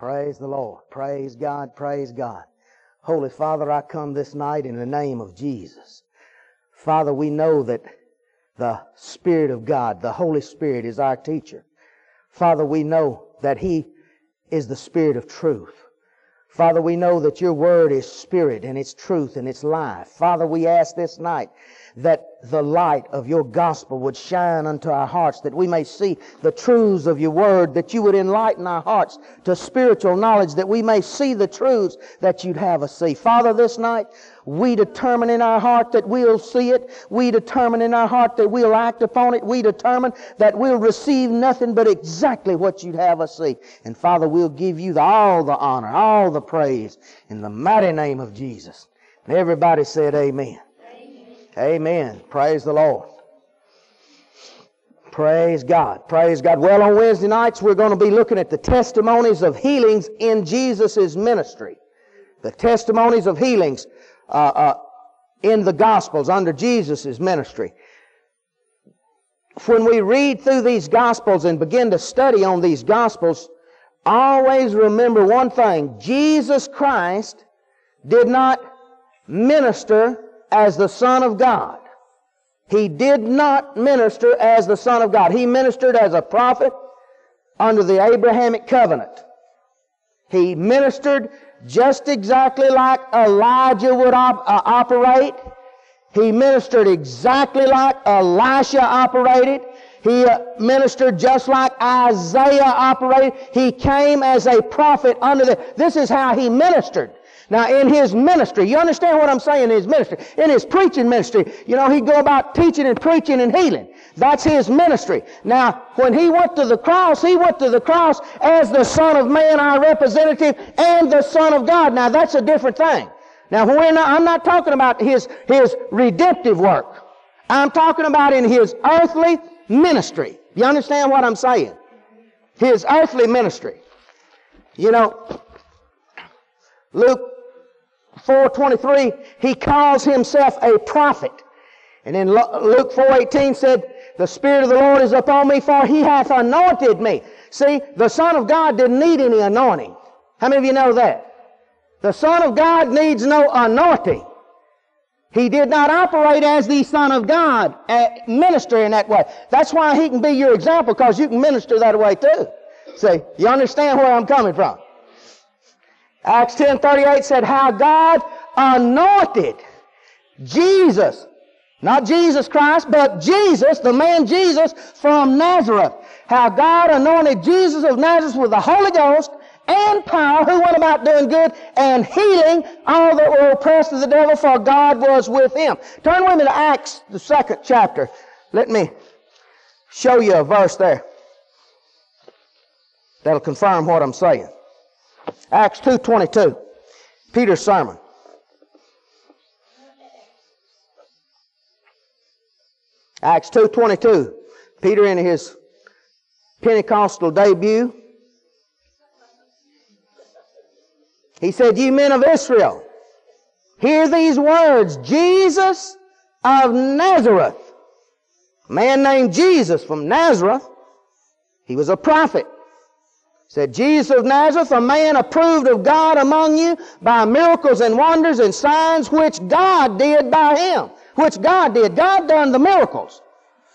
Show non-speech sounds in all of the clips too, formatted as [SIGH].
Praise the Lord. Praise God. Praise God. Holy Father, I come this night in the name of Jesus. Father, we know that the Spirit of God, the Holy Spirit, is our teacher. Father, we know that He is the Spirit of truth. Father, we know that your word is spirit and it's truth and it's life. Father, we ask this night that the light of your gospel would shine unto our hearts, that we may see the truths of your word, that you would enlighten our hearts to spiritual knowledge, that we may see the truths that you'd have us see. Father, this night, we determine in our heart that we'll see it. We determine in our heart that we'll act upon it. We determine that we'll receive nothing but exactly what you'd have us see. And Father, we'll give you the, all the honor, all the praise in the mighty name of Jesus. And everybody said amen. Amen. Praise the Lord. Praise God. Praise God. Well, on Wednesday nights, we're going to be looking at the testimonies of healings in Jesus' ministry. The testimonies of healings uh, uh, in the Gospels under Jesus' ministry. When we read through these Gospels and begin to study on these Gospels, always remember one thing. Jesus Christ did not minister as the Son of God. He did not minister as the Son of God. He ministered as a prophet under the Abrahamic covenant. He ministered just exactly like Elijah would op- uh, operate. He ministered exactly like Elisha operated. He uh, ministered just like Isaiah operated. He came as a prophet under the, this is how he ministered. Now, in his ministry, you understand what I'm saying in his ministry? In his preaching ministry, you know, he'd go about teaching and preaching and healing. That's his ministry. Now, when he went to the cross, he went to the cross as the Son of Man, our representative, and the Son of God. Now, that's a different thing. Now, not, I'm not talking about his, his redemptive work. I'm talking about in his earthly ministry. You understand what I'm saying? His earthly ministry. You know, Luke 4.23, he calls himself a prophet. And then Luke 4.18 said, the Spirit of the Lord is upon me, for he hath anointed me. See, the Son of God didn't need any anointing. How many of you know that? The Son of God needs no anointing. He did not operate as the Son of God, uh, minister in that way. That's why he can be your example, because you can minister that way too. See, you understand where I'm coming from? Acts 10:38 said how God anointed Jesus, not Jesus Christ, but Jesus, the man Jesus from Nazareth. How God anointed Jesus of Nazareth with the Holy Ghost and power, who went about doing good and healing all that were oppressed of the devil, for God was with him. Turn with me to Acts, the second chapter. Let me show you a verse there that'll confirm what I'm saying. Acts 2.22, Peter's sermon. Acts 2.22, Peter in his Pentecostal debut. He said, Ye men of Israel, hear these words, Jesus of Nazareth. A man named Jesus from Nazareth. He was a prophet said, Jesus of Nazareth, a man approved of God among you by miracles and wonders and signs which God did by him. Which God did. God done the miracles.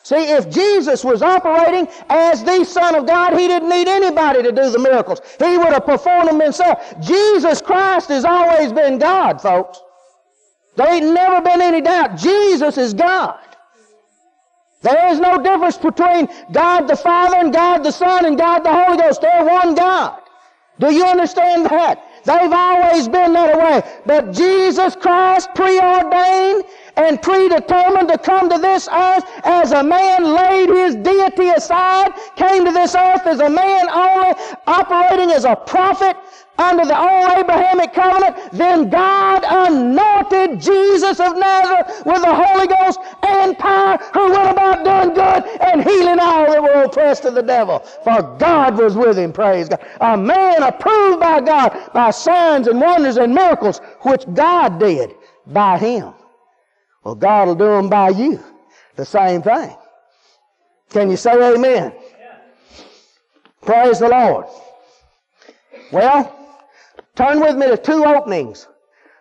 See, if Jesus was operating as the Son of God, He didn't need anybody to do the miracles. He would have performed them Himself. Jesus Christ has always been God, folks. There ain't never been any doubt. Jesus is God. There is no difference between God the Father and God the Son and God the Holy Ghost. They're one God. Do you understand that? They've always been that way. But Jesus Christ preordained and predetermined to come to this earth as a man, laid his deity aside, came to this earth as a man only, operating as a prophet under the old Abrahamic covenant. Then God anointed Jesus of Nazareth with the Holy Ghost and power, who went about doing good and healing all that were oppressed of the devil. For God was with him, praise God. A man approved by God by signs and wonders and miracles, which God did by him. Well, God will do them by you. The same thing. Can you say amen? Praise the Lord. Well, turn with me to two openings.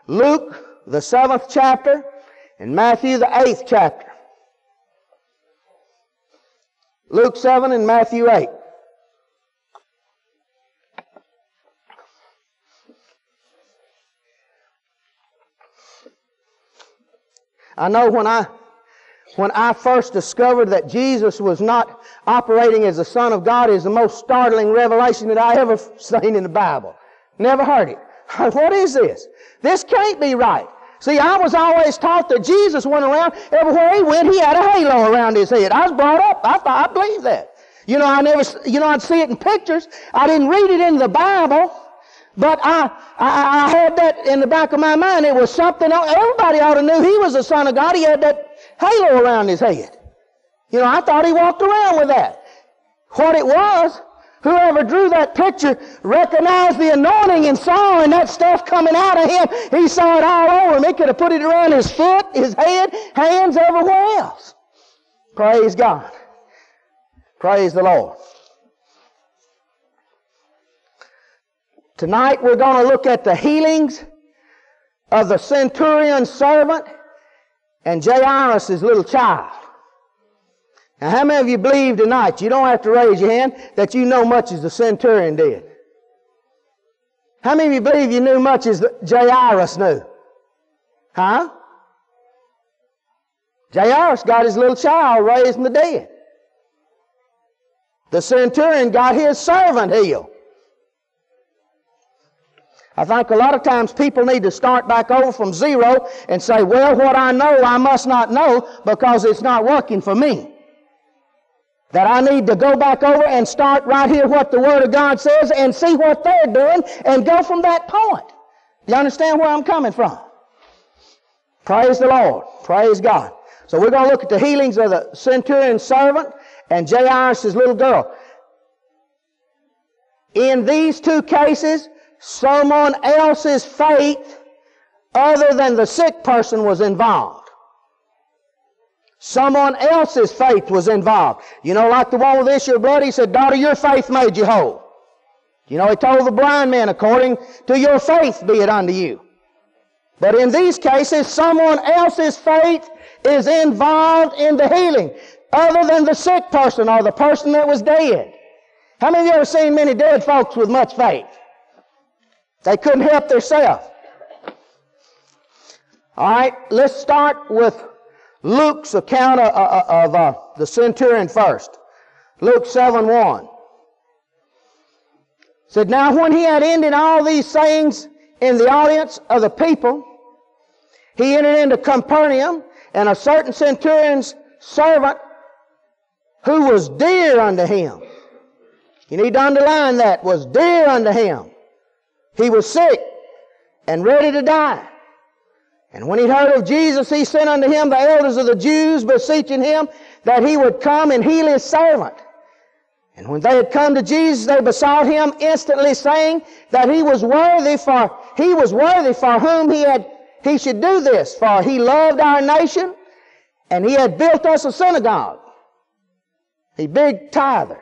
Luke, the seventh chapter, and Matthew, the eighth chapter. Luke 7 and Matthew 8. I know when I when I first discovered that Jesus was not operating as the Son of God is the most startling revelation that I ever seen in the Bible. Never heard it. [LAUGHS] what is this? This can't be right. See, I was always taught that Jesus went around, everywhere he went, he had a halo around his head. I was brought up, I thought, I believed that. You know, I never, you know, I'd see it in pictures. I didn't read it in the Bible, but I, I, I had that in the back of my mind. It was something, everybody ought to know he was the Son of God. He had that halo around his head. You know, I thought he walked around with that. What it was, whoever drew that picture recognized the anointing and saw and that stuff coming out of him. He saw it all over him. He could have put it around his foot, his head, hands, everywhere else. Praise God. Praise the Lord. Tonight we're going to look at the healings of the centurion servant and Jairus' little child. Now, how many of you believe tonight, you don't have to raise your hand, that you know much as the centurion did? How many of you believe you knew much as Jairus knew? Huh? Jairus got his little child raised from the dead. The centurion got his servant healed. I think a lot of times people need to start back over from zero and say, well, what I know I must not know because it's not working for me. That I need to go back over and start right here what the Word of God says and see what they're doing and go from that point. You understand where I'm coming from? Praise the Lord. Praise God. So we're going to look at the healings of the centurion servant and Jairus' little girl. In these two cases, someone else's faith other than the sick person was involved. Someone else's faith was involved. You know, like the one with issue of blood, he said, Daughter, your faith made you whole. You know, he told the blind man, according to your faith be it unto you. But in these cases, someone else's faith is involved in the healing, other than the sick person or the person that was dead. How many of you ever seen many dead folks with much faith? They couldn't help themselves. All right, let's start with Luke's account of, of uh, the centurion first. Luke 7 1. Said, Now when he had ended all these sayings in the audience of the people, he entered into Capernaum, and a certain centurion's servant who was dear unto him. You need to underline that, was dear unto him he was sick and ready to die. And when he heard of Jesus, he sent unto him the elders of the Jews, beseeching him that he would come and heal his servant. And when they had come to Jesus, they besought him instantly, saying that he was worthy for he was worthy for whom he had he should do this, for he loved our nation, and he had built us a synagogue. A big tither.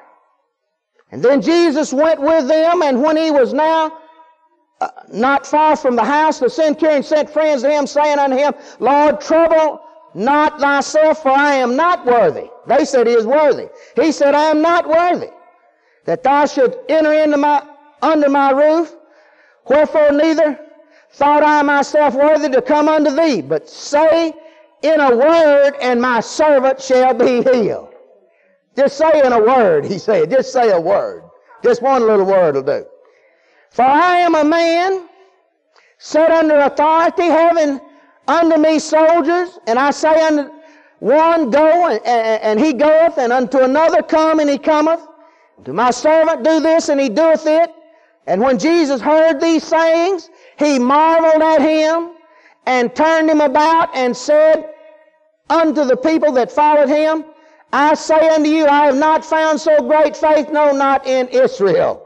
And then Jesus went with them, and when he was now not far from the house, the centurion sent friends to him, saying unto him, Lord, trouble not thyself, for I am not worthy. They said he is worthy. He said, I am not worthy that thou should enter into my, under my roof. Wherefore neither thought I myself worthy to come unto thee, but say in a word, and my servant shall be healed. Just say in a word, he said. Just say a word. Just one little word will do. For I am a man set under authority, having under me soldiers, and I say unto one, Go, and, and, he goeth, and unto another, Come, and he cometh. To my servant, do this, and he doeth it. And when Jesus heard these sayings, he marveled at him, and turned him about, and said unto the people that followed him, I say unto you, I have not found so great faith, no, not in Israel.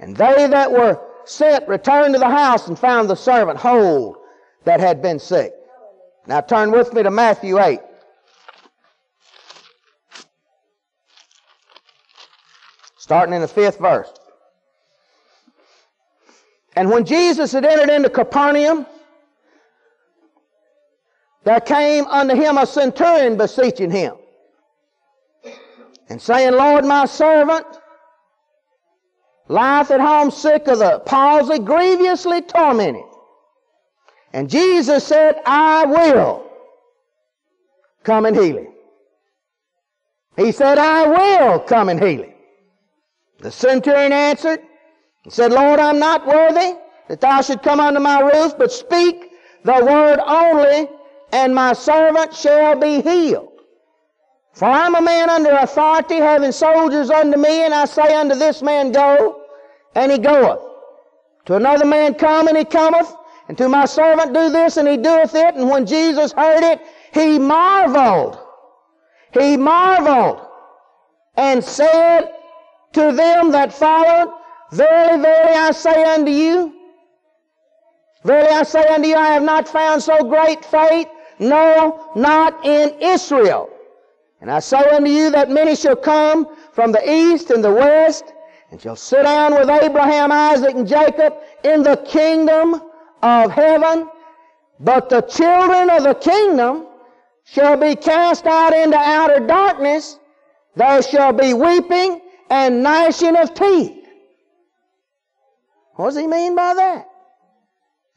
And they that were sent returned to the house and found the servant whole that had been sick. Now turn with me to Matthew 8. Starting in the fifth verse. And when Jesus had entered into Capernaum, there came unto him a centurion beseeching him, and saying, Lord, my servant lieth at home sick of the palsy, grievously tormented. And Jesus said, I will come and heal him. He said, I will come and heal him. The centurion answered and said, Lord, I'm not worthy that thou should come under my roof, but speak the word only, and my servant shall be healed. For I'm a man under authority, having soldiers under me, and I say unto this man, Go, and he goeth. To another man, Come, and he cometh. And to my servant, Do this, and he doeth it. And when Jesus heard it, he marveled. He marveled and said to them that followed, Verily, verily, I say unto you, Verily I say unto you, I have not found so great faith, no, not in Israel. And I say unto you that many shall come from the east and the west, and shall sit down with Abraham, Isaac, and Jacob in the kingdom of heaven. But the children of the kingdom shall be cast out into outer darkness. There shall be weeping and gnashing of teeth. What does he mean by that?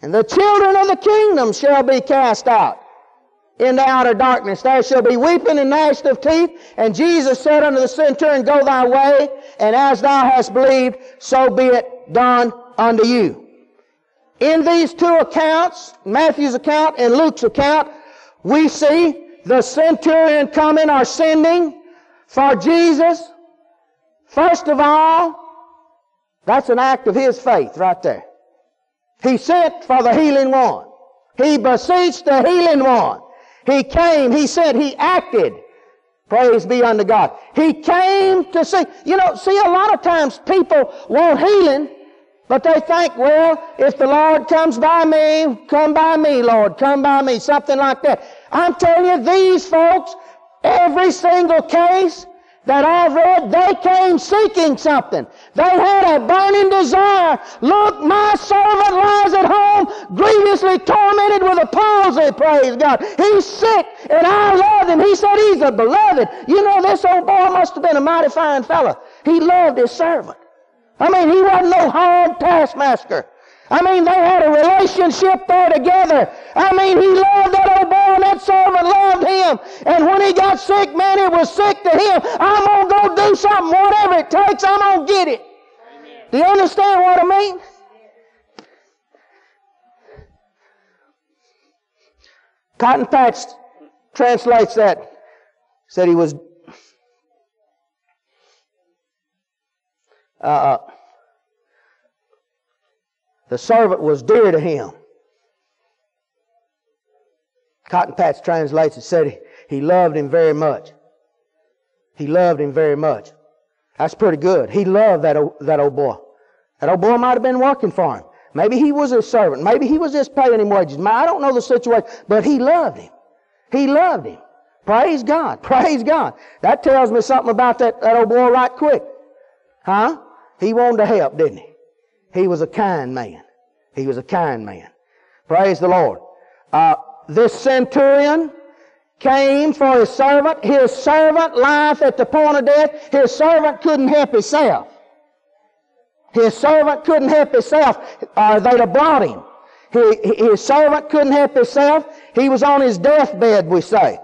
And the children of the kingdom shall be cast out into outer darkness. There shall be weeping and gnashing of teeth. And Jesus said unto the centurion, Go thy way, and as thou hast believed, so be it done unto you. In these two accounts, Matthew's account and Luke's account, we see the centurion coming or sending for Jesus. First of all, that's an act of his faith right there. He sent for the healing one. He beseeched the healing one. He came, he said, he acted. Praise be unto God. He came to see. You know, see, a lot of times people want healing, but they think, well, if the Lord comes by me, come by me, Lord, come by me, something like that. I'm telling you, these folks, every single case, that I've read, they came seeking something. They had a burning desire. Look, my servant lies at home, grievously tormented with a palsy, praise God. He's sick, and I love him. He said he's a beloved. You know, this old boy must have been a mighty fine fellow. He loved his servant. I mean, he wasn't no hard taskmaster. I mean, they had a relationship there together. I mean, he loved that old boy and that servant loved him. And when he got sick, man, it was sick to him. I'm going to go do something, whatever it takes, I'm going to get it. Amen. Do you understand what I mean? Cotton Patch translates that. Said he was uh, the servant was dear to him. Cotton Patch translates it, said he loved him very much. He loved him very much. That's pretty good. He loved that old, that old boy. That old boy might have been working for him. Maybe he was his servant. Maybe he was just paying him wages. I don't know the situation, but he loved him. He loved him. Praise God. [LAUGHS] Praise God. That tells me something about that, that old boy right quick. Huh? He wanted to help, didn't he? He was a kind man. He was a kind man. Praise the Lord. Uh, this centurion came for his servant. His servant lieth at the point of death. His servant couldn't help himself. His servant couldn't help himself. Uh, they'd have brought him. He, his servant couldn't help himself. He was on his deathbed, we say.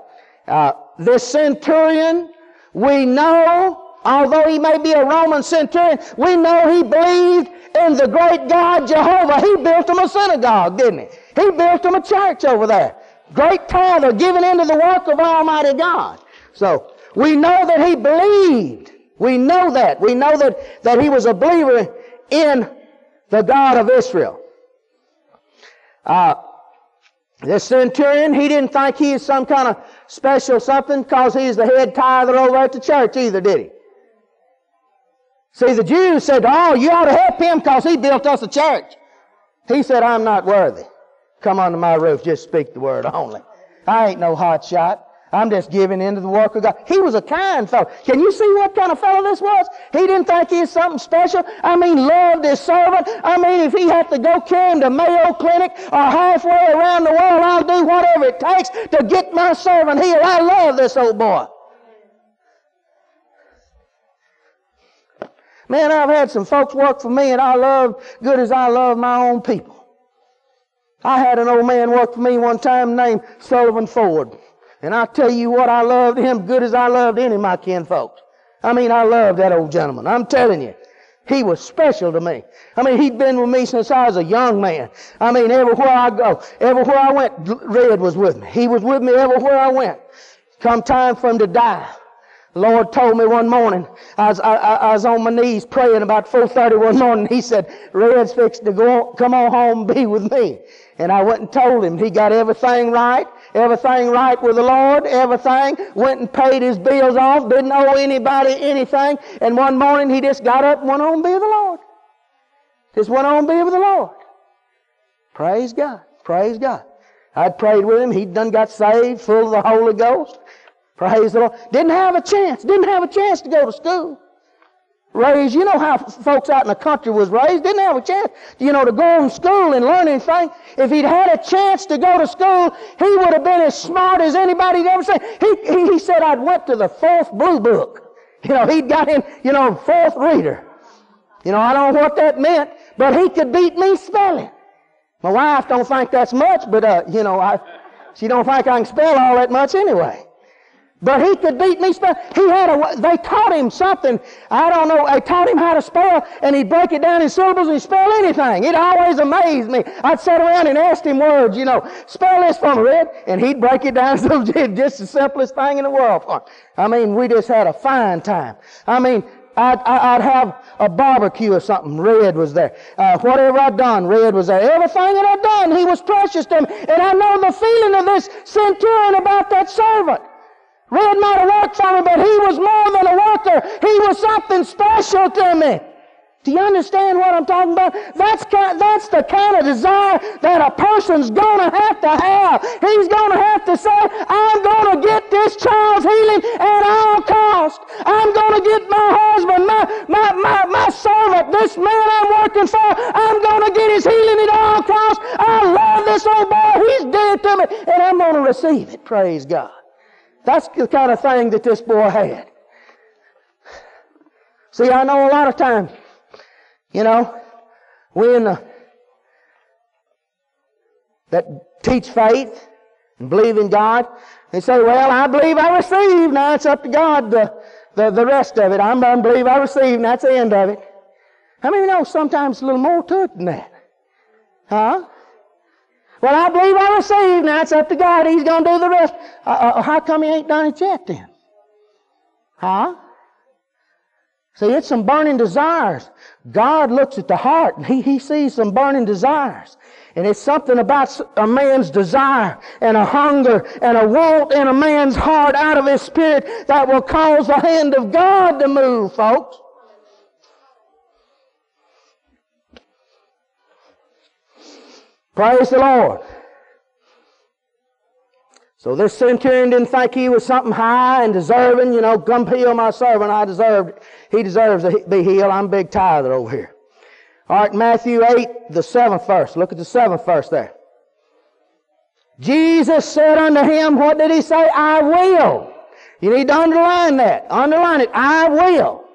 Uh, this centurion, we know Although he may be a Roman centurion, we know he believed in the great God Jehovah. He built him a synagogue, didn't he? He built him a church over there. Great tither given into the work of Almighty God. So, we know that he believed. We know that. We know that, that he was a believer in the God of Israel. Uh, this centurion, he didn't think he was some kind of special something because he's the head tither over at the church either, did he? See, the Jews said, Oh, you ought to help him because he built us a church. He said, I'm not worthy. Come under my roof, just speak the word only. I ain't no hot shot. I'm just giving into the work of God. He was a kind fellow. Can you see what kind of fellow this was? He didn't think he was something special. I mean, loved his servant. I mean, if he had to go carry him to Mayo Clinic or halfway around the world, I'll do whatever it takes to get my servant healed. I love this old boy. Man, I've had some folks work for me and I love good as I love my own people. I had an old man work for me one time named Sullivan Ford. And I tell you what, I loved him good as I loved any of my kin folks. I mean, I loved that old gentleman. I'm telling you. He was special to me. I mean, he'd been with me since I was a young man. I mean, everywhere I go, everywhere I went, Red was with me. He was with me everywhere I went. Come time for him to die. Lord told me one morning, I was, I, I was on my knees praying about 4.30 one morning. He said, Red's fixed to go, come on home and be with me. And I went and told him he got everything right everything right with the Lord, everything, went and paid his bills off, didn't owe anybody anything, and one morning he just got up and went on and be with the Lord. Just went on and be with the Lord. Praise God. Praise God. I'd prayed with him. He'd done got saved, full of the Holy Ghost. Praise the Lord. Didn't have a chance. Didn't have a chance to go to school raised. You know how folks out in the country was raised. Didn't have a chance, you know, to go to school and learn anything. If he'd had a chance to go to school, he would have been as smart as anybody'd ever seen. He, he, he said, I'd went to the fourth blue book. You know, he'd got in, you know, fourth reader. You know, I don't know what that meant, but he could beat me spelling. My wife don't think that's much, but, uh, you know, I, she don't think I can spell all that much anyway. But he could beat me. He had a, they taught him something. I don't know. They taught him how to spell and he'd break it down in syllables and he'd spell anything. It always amazed me. I'd sit around and ask him words, you know, spell this for me, Red. And he'd break it down [LAUGHS] so just the simplest thing in the world for. I mean, we just had a fine time. I mean, I'd, I'd have a barbecue or something. Red was there. Uh, whatever I'd done, Red was there. Everything that I'd done, he was precious to me. And I know the feeling of this centurion about that servant. Red might have worked for me, but he was more than a worker. He was something special to me. Do you understand what I'm talking about? That's, kind, that's the kind of desire that a person's going to have to have. He's going to have to say, I'm going to get this child's healing at all cost. I'm going to get my husband, my, my, my, my servant, this man I'm working for, I'm going to get his healing at all cost. I love this old boy. He's dead to me, and I'm going to receive it. Praise God. That's the kind of thing that this boy had. See, I know a lot of times, you know, when uh, that teach faith and believe in God, they say, well, I believe I received. Now it's up to God, the, the, the rest of it. I'm, I believe I received, and that's the end of it. How many you know sometimes a little more to it than that? Huh? Well, I believe I received. Now it's up to God. He's going to do the rest. Uh, uh, how come he ain't done it yet then? Huh? See, it's some burning desires. God looks at the heart and he, he sees some burning desires. And it's something about a man's desire and a hunger and a want in a man's heart out of his spirit that will cause the hand of God to move, folks. Praise the Lord. So this centurion didn't think he was something high and deserving, you know, come heal my servant. I deserved, he deserves to be healed. I'm big tither over here. All right, Matthew 8, the seventh verse. Look at the seventh verse there. Jesus said unto him, what did he say? I will. You need to underline that. Underline it. I will.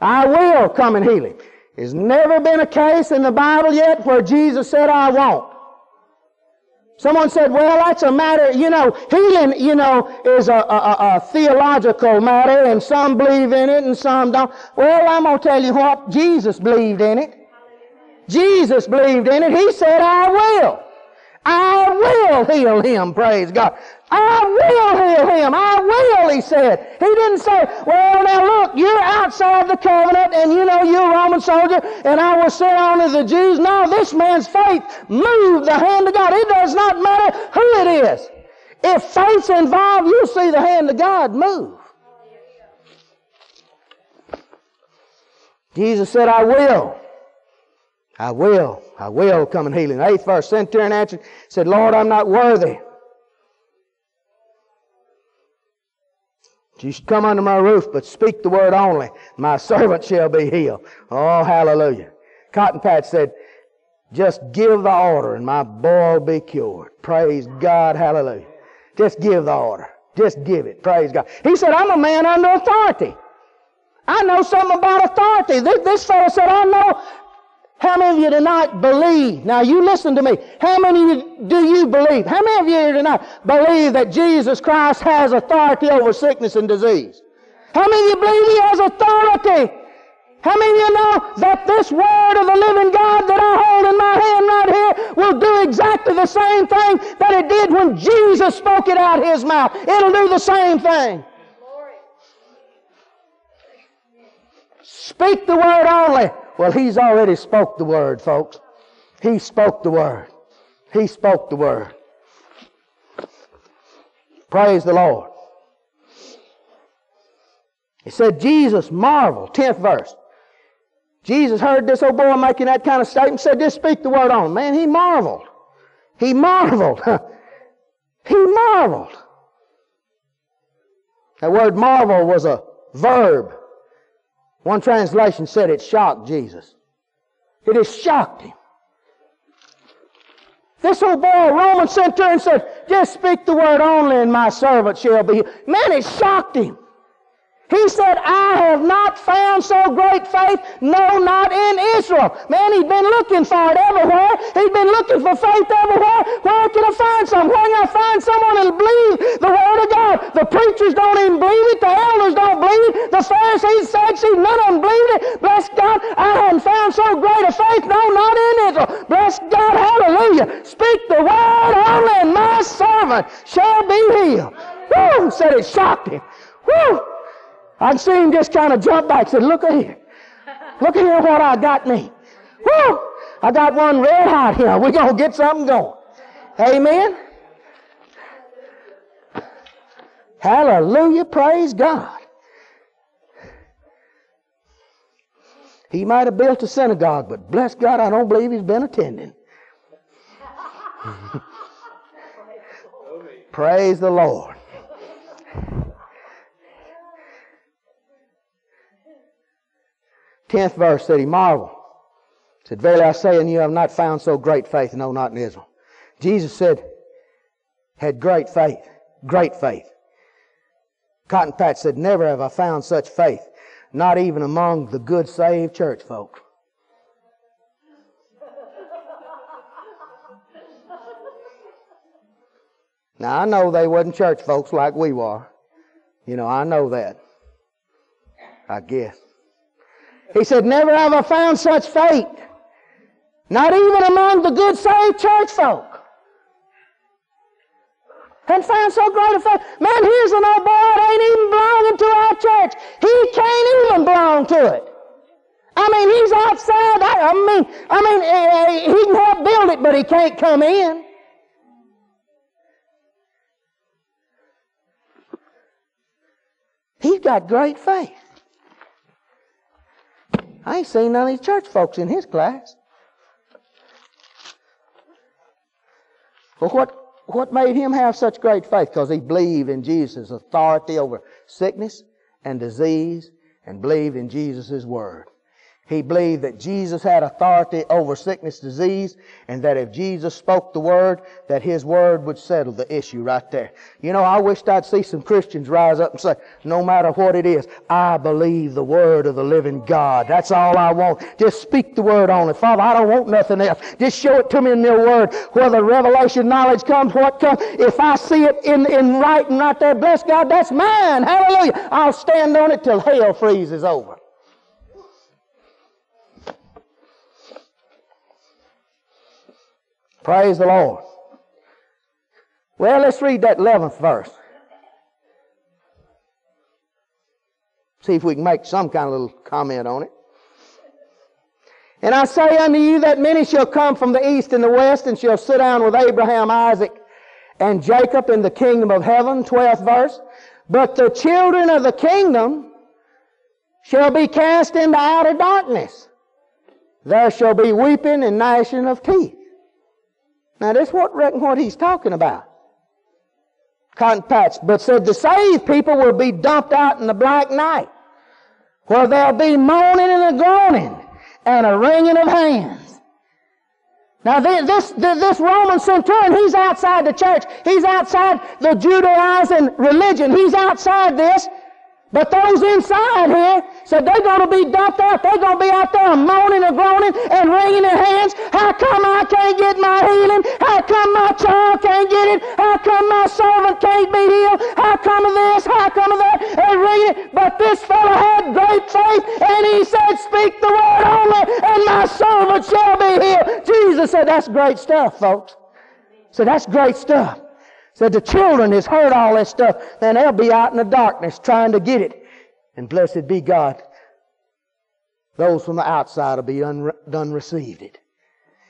I will come and heal him. There's never been a case in the Bible yet where Jesus said, I won't. Someone said, well, that's a matter, you know, healing, you know, is a, a, a, theological matter, and some believe in it and some don't. Well, I'm going to tell you what, Jesus believed in it. Jesus believed in it. He said, I will. I will heal him, praise God. I will heal him. I will, he said. He didn't say, well, now look, you're outside the covenant and you know you're a Roman soldier and I will send on the Jews. No, this man's faith moved the hand of God. It does not matter who it is. If faith's involved, you'll see the hand of God move. Jesus said, I will. I will. I will come and heal him. Eighth verse, centurion answered, said, Lord, I'm not worthy You should come under my roof, but speak the word only. My servant shall be healed. Oh, hallelujah. Cotton Patch said, just give the order and my boy will be cured. Praise God. Hallelujah. Just give the order. Just give it. Praise God. He said, I'm a man under authority. I know something about authority. This, this fellow said, I know how many of you tonight believe? Now you listen to me. How many do you believe? How many of you tonight believe that Jesus Christ has authority over sickness and disease? How many of you believe He has authority? How many of you know that this Word of the living God that I hold in my hand right here will do exactly the same thing that it did when Jesus spoke it out His mouth? It'll do the same thing. Speak the Word only. Well, he's already spoke the word, folks. He spoke the word. He spoke the word. Praise the Lord. He said, Jesus marveled. 10th verse. Jesus heard this old boy making that kind of statement, said, just speak the word on. Man, he marveled. He marveled. [LAUGHS] he marveled. That word marvel was a verb. One translation said it shocked Jesus. It has shocked him. This old boy, Roman centurion, said, Just speak the word only, and my servant shall be. Man, it shocked him. He said, I have not found so great faith, no, not in Israel. Man, he'd been looking for it everywhere. He'd been looking for faith everywhere. Where can I find some? Where can I find someone that'll believe the Word of God? The preachers don't even believe it. The elders don't believe it. The Pharisees, Sadducees, none of them believe it. Bless God, I haven't found so great a faith, no, not in Israel. Bless God, hallelujah. Speak the Word only, and my servant shall be healed. Woo! Said it shocked him. Woo! I see him just kind of jump back and said, Look at here. Look at here what I got me. Woo! I got one red hot here. We're going to get something going. Amen. Hallelujah. Praise God. He might have built a synagogue, but bless God, I don't believe he's been attending. [LAUGHS] Praise the Lord. Tenth verse said he marveled. Said, Verily I say unto you, I have not found so great faith, no, not in Israel. Jesus said, had great faith, great faith. Cotton Patch said, Never have I found such faith, not even among the good saved church folk. Now I know they wasn't church folks like we were. You know, I know that. I guess. He said, Never have I found such faith. Not even among the good saved church folk. And found so great a faith. Man, here's an old boy that ain't even belonging to our church. He can't even belong to it. I mean, he's outside. I, mean, I mean, uh, he can help build it, but he can't come in. He's got great faith. I ain't seen none of these church folks in his class. Well, what, what made him have such great faith? Because he believed in Jesus' authority over sickness and disease and believed in Jesus' word. He believed that Jesus had authority over sickness, disease, and that if Jesus spoke the word, that his word would settle the issue right there. You know, I wished I'd see some Christians rise up and say, no matter what it is, I believe the word of the living God. That's all I want. Just speak the word on it. Father, I don't want nothing else. Just show it to me in your word. Whether revelation knowledge comes, what comes, if I see it in, in writing right there, bless God, that's mine. Hallelujah. I'll stand on it till hell freezes over. Praise the Lord. Well, let's read that 11th verse. See if we can make some kind of little comment on it. And I say unto you that many shall come from the east and the west and shall sit down with Abraham, Isaac, and Jacob in the kingdom of heaven. 12th verse. But the children of the kingdom shall be cast into outer darkness. There shall be weeping and gnashing of teeth. Now, that's what reckon what he's talking about. cotton patch, but said the saved people will be dumped out in the black night, where there'll be moaning and a groaning and a wringing of hands. Now, this, this Roman centurion, he's outside the church. He's outside the Judaizing religion. He's outside this. But those inside here said they're going to be dumped out. They're going to be out there moaning and groaning and wringing their hands. How come I can't get my healing? How come my child can't get it? How come my servant can't be healed? How come of this? How come of that? And wringing. But this fellow had great faith and he said, Speak the word only and my servant shall be healed. Jesus said, That's great stuff, folks. So that's great stuff. Said the children has heard all this stuff, then they'll be out in the darkness trying to get it. And blessed be God. Those from the outside will be un- done received it.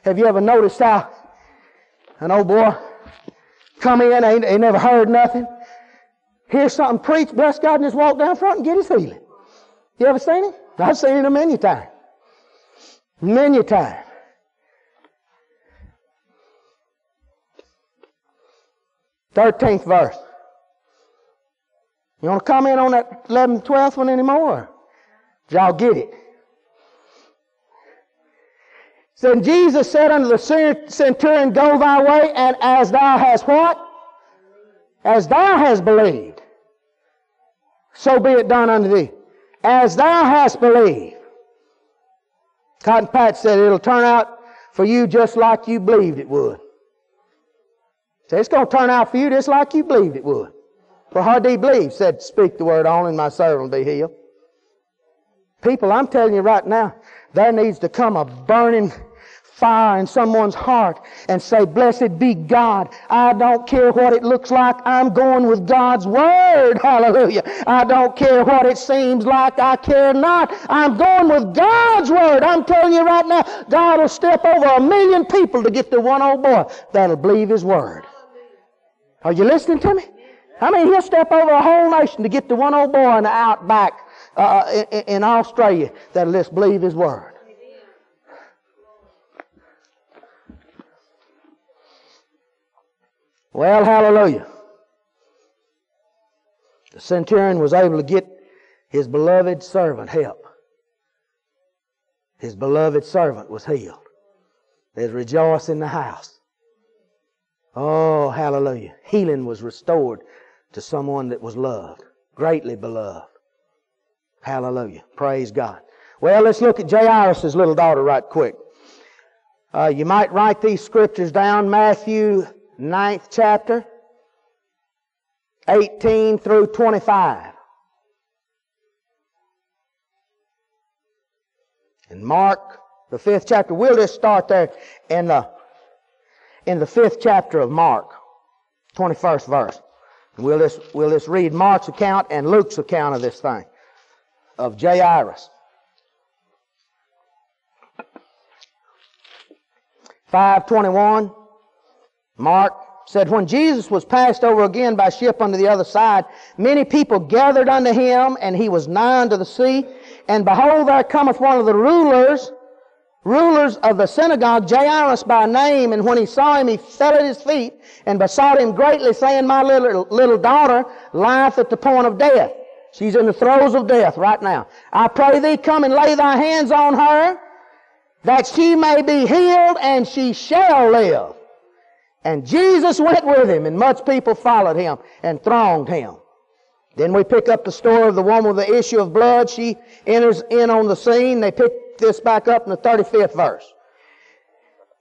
Have you ever noticed how an old boy come in, ain't, ain't never heard nothing, hear something preached, bless God, and just walk down front and get his healing? You ever seen him? I've seen him many times. Many times. 13th verse. You want to comment on that 11th, 12th one anymore? Did y'all get it? Then Jesus said unto the centurion, Go thy way, and as thou hast what? As thou hast believed, so be it done unto thee. As thou hast believed. Cotton Patch said it'll turn out for you just like you believed it would. It's going to turn out for you just like you believed it would. For how do you believe? Said, Speak the word on, and my servant will be healed. People, I'm telling you right now, there needs to come a burning fire in someone's heart and say, Blessed be God. I don't care what it looks like. I'm going with God's Word. [LAUGHS] Hallelujah. I don't care what it seems like. I care not. I'm going with God's Word. I'm telling you right now, God will step over a million people to get the one old boy that'll believe His Word. Are you listening to me? I mean, he'll step over a whole nation to get the one old boy in the outback uh, in, in Australia that'll just believe his word. Well, hallelujah. The centurion was able to get his beloved servant help. His beloved servant was healed. There's rejoice in the house. Oh, hallelujah. Healing was restored to someone that was loved, greatly beloved. Hallelujah. Praise God. Well, let's look at Jairus' little daughter right quick. Uh, you might write these scriptures down. Matthew 9th chapter, 18 through 25. And Mark, the fifth chapter, we'll just start there in the in the fifth chapter of Mark, 21st verse. We'll just, we'll just read Mark's account and Luke's account of this thing, of Jairus. 521, Mark said, When Jesus was passed over again by ship unto the other side, many people gathered unto him, and he was nigh unto the sea. And behold, there cometh one of the rulers rulers of the synagogue, Jairus by name, and when he saw him, he fell at his feet and besought him greatly, saying, My little, little daughter lieth at the point of death. She's in the throes of death right now. I pray thee, come and lay thy hands on her, that she may be healed, and she shall live. And Jesus went with him, and much people followed him and thronged him. Then we pick up the story of the woman with the issue of blood. She enters in on the scene. They pick this back up in the 35th verse.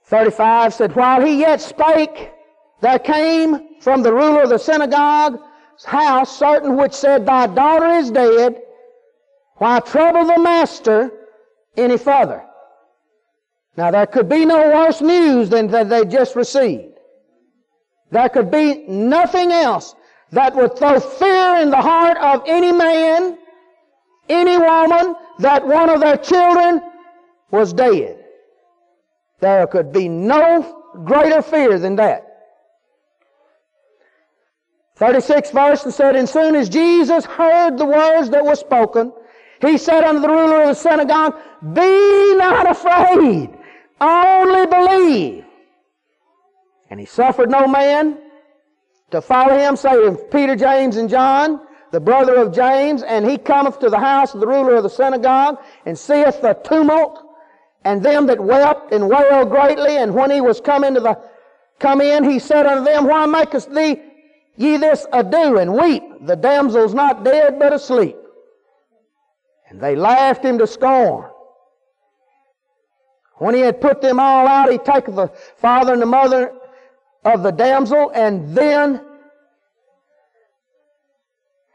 35 said, While he yet spake, there came from the ruler of the synagogue's house certain which said, Thy daughter is dead. Why trouble the master any further? Now there could be no worse news than that they just received. There could be nothing else that would throw fear in the heart of any man, any woman, that one of their children was dead. There could be no greater fear than that. 36 verse and said, And soon as Jesus heard the words that were spoken, he said unto the ruler of the synagogue, Be not afraid, only believe. And he suffered no man to follow him, say Peter, James, and John, the brother of James, and he cometh to the house of the ruler of the synagogue, and seeth the tumult, and them that wept and wailed greatly, and when he was come into the come in, he said unto them, Why makest thee ye this ado and weep? The damsel's not dead, but asleep. And they laughed him to scorn. When he had put them all out, he taketh the father and the mother of the damsel, and then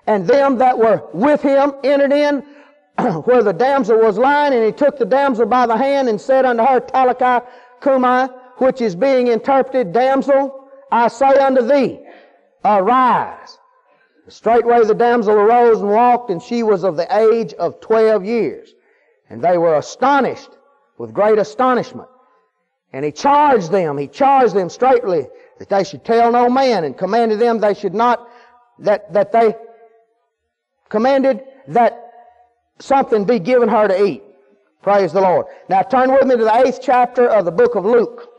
and them that were with him entered in [CLEARS THROAT] where the damsel was lying, and he took the damsel by the hand and said unto her, Talitha cumi, which is being interpreted, Damsel, I say unto thee, arise. Straightway the damsel arose and walked, and she was of the age of twelve years. And they were astonished with great astonishment. And he charged them, he charged them straightly that they should tell no man, and commanded them they should not, that, that they commanded that something be given her to eat. Praise the Lord. Now turn with me to the eighth chapter of the book of Luke.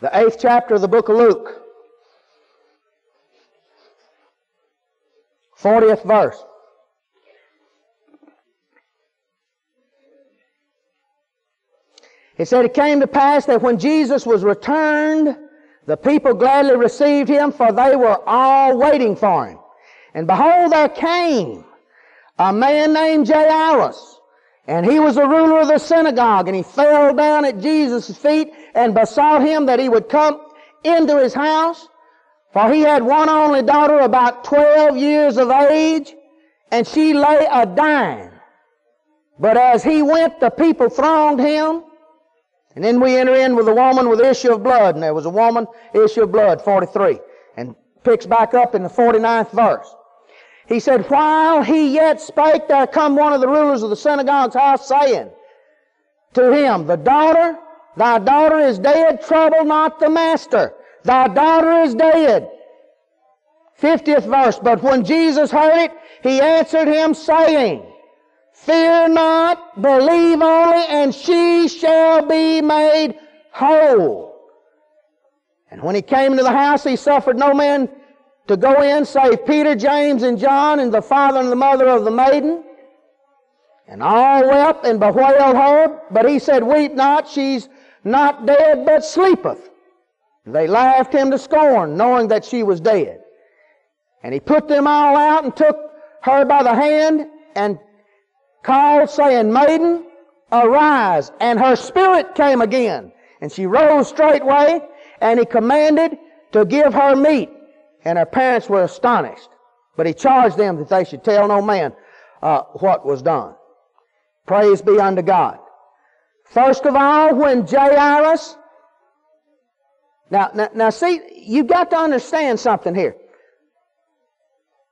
The eighth chapter of the book of Luke. 40th verse. It said, It came to pass that when Jesus was returned, the people gladly received him, for they were all waiting for him. And behold, there came a man named Jairus, and he was the ruler of the synagogue, and he fell down at Jesus' feet and besought him that he would come into his house, for he had one only daughter about twelve years of age, and she lay a dying. But as he went, the people thronged him, and then we enter in with a woman with issue of blood, and there was a woman, issue of blood, 43, and picks back up in the 49th verse. He said, While he yet spake, there come one of the rulers of the synagogue's house, saying to him, The daughter, thy daughter is dead, trouble not the master. Thy daughter is dead. 50th verse, But when Jesus heard it, he answered him, saying, Fear not, believe only, and she shall be made whole. And when he came into the house, he suffered no man to go in save Peter, James, and John, and the father and the mother of the maiden. And all wept and bewailed her, but he said, Weep not, she's not dead, but sleepeth. And they laughed him to scorn, knowing that she was dead. And he put them all out and took her by the hand and called, saying, Maiden, arise. And her spirit came again. And she rose straightway, and he commanded to give her meat. And her parents were astonished. But he charged them that they should tell no man uh, what was done. Praise be unto God. First of all, when Jairus, now, now, now see, you've got to understand something here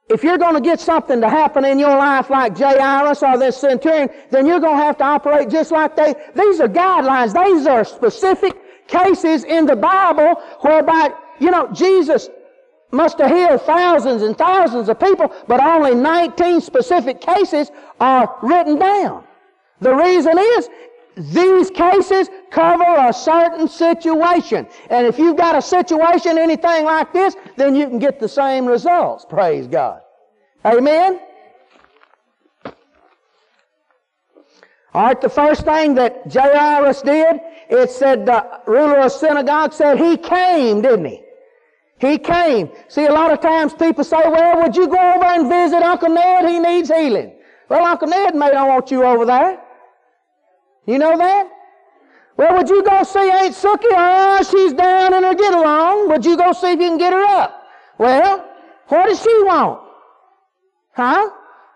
if you're going to get something to happen in your life like Jairus or this centurion, then you're going to have to operate just like they. These are guidelines. These are specific cases in the Bible whereby, you know, Jesus must have healed thousands and thousands of people, but only 19 specific cases are written down. The reason is, these cases cover a certain situation. And if you've got a situation, anything like this, then you can get the same results. Praise God. Amen? All right, the first thing that Jairus did, it said the ruler of synagogue said he came, didn't he? He came. See, a lot of times people say, well, would you go over and visit Uncle Ned? He needs healing. Well, Uncle Ned may not want you over there. You know that? Well, would you go see Aunt Sookie? Oh, she's down in her get along. Would you go see if you can get her up? Well, what does she want? Huh?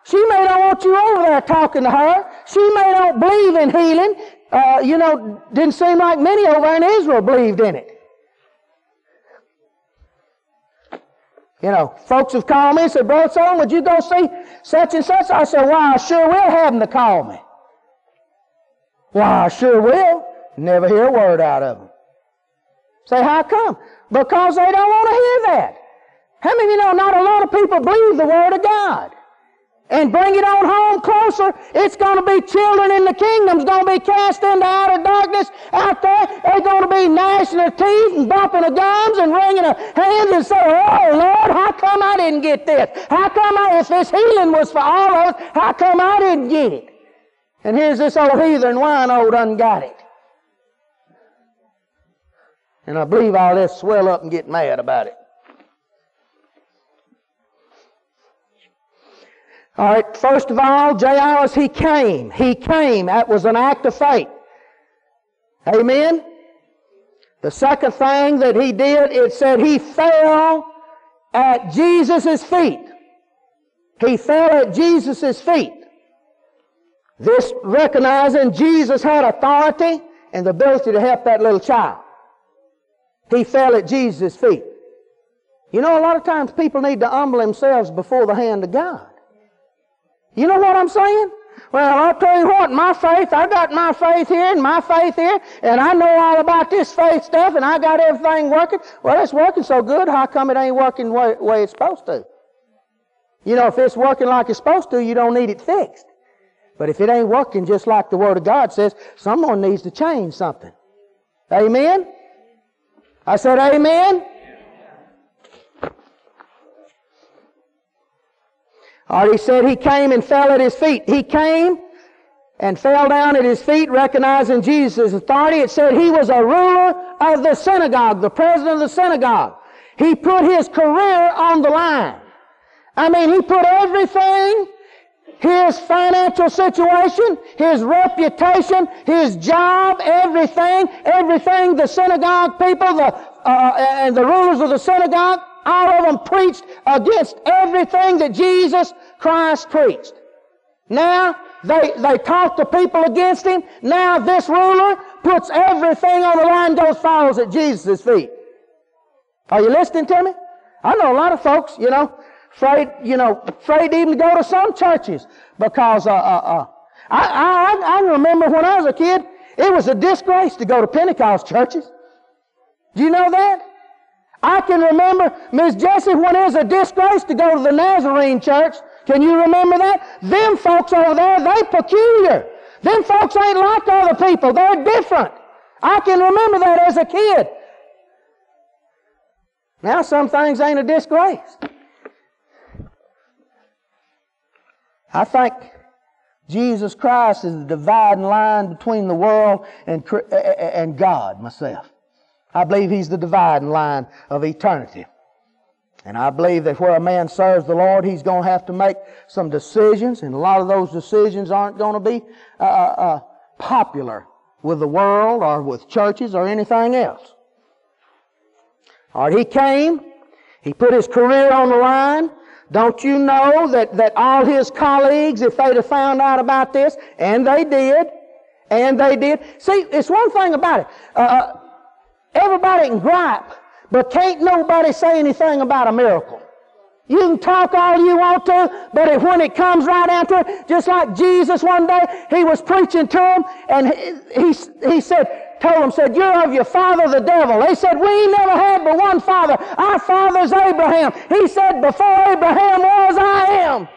She may not want you over there talking to her. She may not believe in healing. Uh, you know, didn't seem like many over in Israel believed in it. You know, folks have called me and said, Brother Sutherlin, would you go see such and such? I said, Why, I sure will have them to call me. Why, I sure will. Never hear a word out of them. Say, how come? Because they don't want to hear that. How many of you know not a lot of people believe the Word of God? and bring it on home closer. It's going to be children in the kingdom's going to be cast into outer darkness out there. They're going to be gnashing their teeth and bumping their gums and wringing their hands and saying, Oh Lord, how come I didn't get this? How come I, if this healing was for all of us, how come I didn't get it? And here's this old heathen wino done got it. And I believe all this swell up and get mad about it. All right, first of all, Jairus, he came. He came. That was an act of faith. Amen? The second thing that he did, it said he fell at Jesus' feet. He fell at Jesus' feet. This recognizing Jesus had authority and the ability to help that little child. He fell at Jesus' feet. You know, a lot of times people need to humble themselves before the hand of God. You know what I'm saying? Well, I'll tell you what, my faith, I got my faith here and my faith here, and I know all about this faith stuff, and I got everything working. Well, it's working so good, how come it ain't working the way, way it's supposed to? You know, if it's working like it's supposed to, you don't need it fixed. But if it ain't working just like the Word of God says, someone needs to change something. Amen? I said, Amen? Already said he came and fell at his feet. He came and fell down at his feet, recognizing Jesus' authority. It said he was a ruler of the synagogue, the president of the synagogue. He put his career on the line. I mean, he put everything, his financial situation, his reputation, his job, everything, everything the synagogue people, the, uh, and the rulers of the synagogue, all of them preached against everything that Jesus Christ preached. Now, they, they talk to people against him. Now this ruler puts everything on the line, goes falls at Jesus' feet. Are you listening to me? I know a lot of folks, you know, afraid, you know, afraid even to go to some churches because, uh, uh, uh, I, I, I remember when I was a kid, it was a disgrace to go to Pentecost churches. Do you know that? I can remember, Miss Jessie, when it was a disgrace to go to the Nazarene church. Can you remember that? Them folks over there, they peculiar. Them folks ain't like other people. They're different. I can remember that as a kid. Now some things ain't a disgrace. I think Jesus Christ is the dividing line between the world and, and God, myself. I believe He's the dividing line of eternity. And I believe that where a man serves the Lord, he's going to have to make some decisions, and a lot of those decisions aren't going to be uh, uh, uh, popular with the world or with churches or anything else. All right, he came, he put his career on the line. Don't you know that, that all his colleagues, if they'd have found out about this, and they did, and they did. See, it's one thing about it. Uh, uh Everybody can gripe, but can't nobody say anything about a miracle. You can talk all you want to, but when it comes right to it, just like Jesus one day, he was preaching to them, and he, he, he said, told them, said, You're of your father the devil. They said, We never had but one father. Our father's Abraham. He said, Before Abraham was, I am.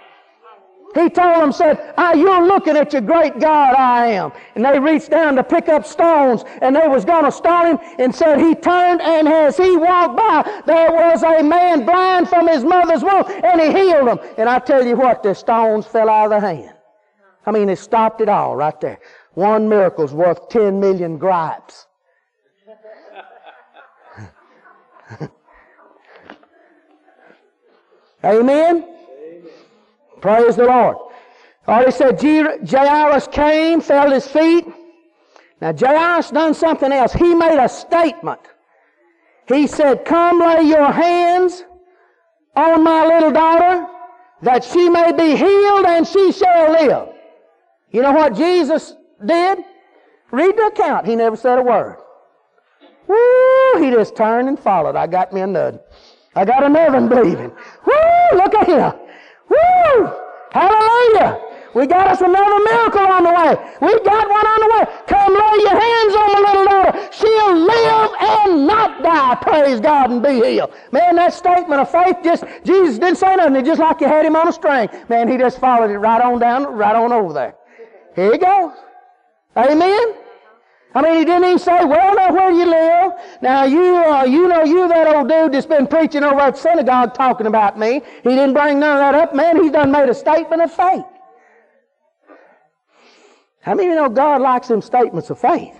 He told them, said, ah, you're looking at your great God I am. And they reached down to pick up stones and they was going to stone him and said he turned and as he walked by, there was a man blind from his mother's womb and he healed him. And I tell you what, the stones fell out of their hand. I mean, it stopped it all right there. One miracle's worth 10 million gripes. [LAUGHS] Amen? Praise the Lord. Already said Jairus came, fell at his feet. Now Jairus done something else. He made a statement. He said, Come lay your hands on my little daughter that she may be healed and she shall live. You know what Jesus did? Read the account. He never said a word. Woo! He just turned and followed. I got me a nud. I got another believing. Woo! Look at him. Woo! Hallelujah! We got us another miracle on the way. We got one on the way. Come lay your hands on the little daughter, she'll live and not die. Praise God and be healed. Man, that statement of faith just, Jesus didn't say nothing. Just like you had him on a string. Man, he just followed it right on down, right on over there. Here he go. Amen. I mean, he didn't even say, well, now where you live. Now, you, uh, you know, you that old dude that's been preaching over at synagogue talking about me. He didn't bring none of that up. Man, he's done made a statement of faith. How many of you know God likes them statements of faith?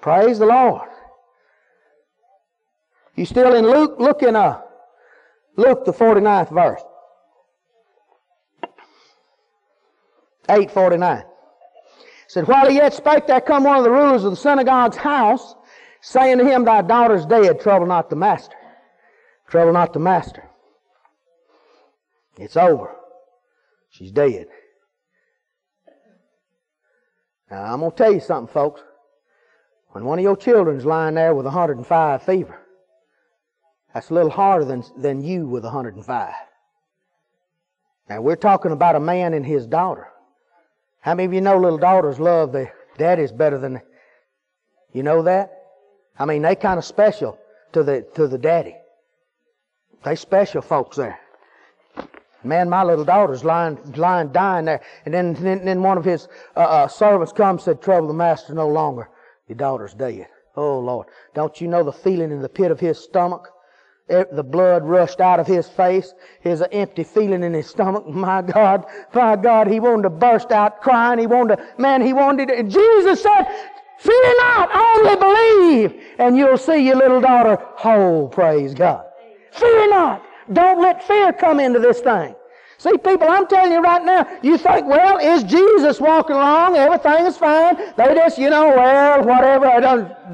Praise the Lord. You still in Luke? Look in uh, Luke, the 49th verse. 849 said, While he yet spake, there come one of the rulers of the synagogue's house, saying to him, Thy daughter's dead, trouble not the master. Trouble not the master. It's over. She's dead. Now, I'm going to tell you something, folks. When one of your children's lying there with 105 fever, that's a little harder than, than you with 105. Now, we're talking about a man and his daughter. How many of you know little daughters love their daddies better than you know that? I mean, they kind of special to the to the daddy. They special folks there. Man, my little daughter's lying lying dying there, and then then, then one of his uh, uh, servants comes said, "Trouble the master no longer. Your daughter's dead." Oh Lord, don't you know the feeling in the pit of his stomach? The blood rushed out of his face. His empty feeling in his stomach. [LAUGHS] My God, my God, he wanted to burst out crying. He wanted to, man, he wanted to. Jesus said, Fear not, only believe, and you'll see your little daughter whole. Praise God. Fear not. Don't let fear come into this thing. See, people, I'm telling you right now, you think, well, is Jesus walking along? Everything is fine. They just, you know, well, whatever.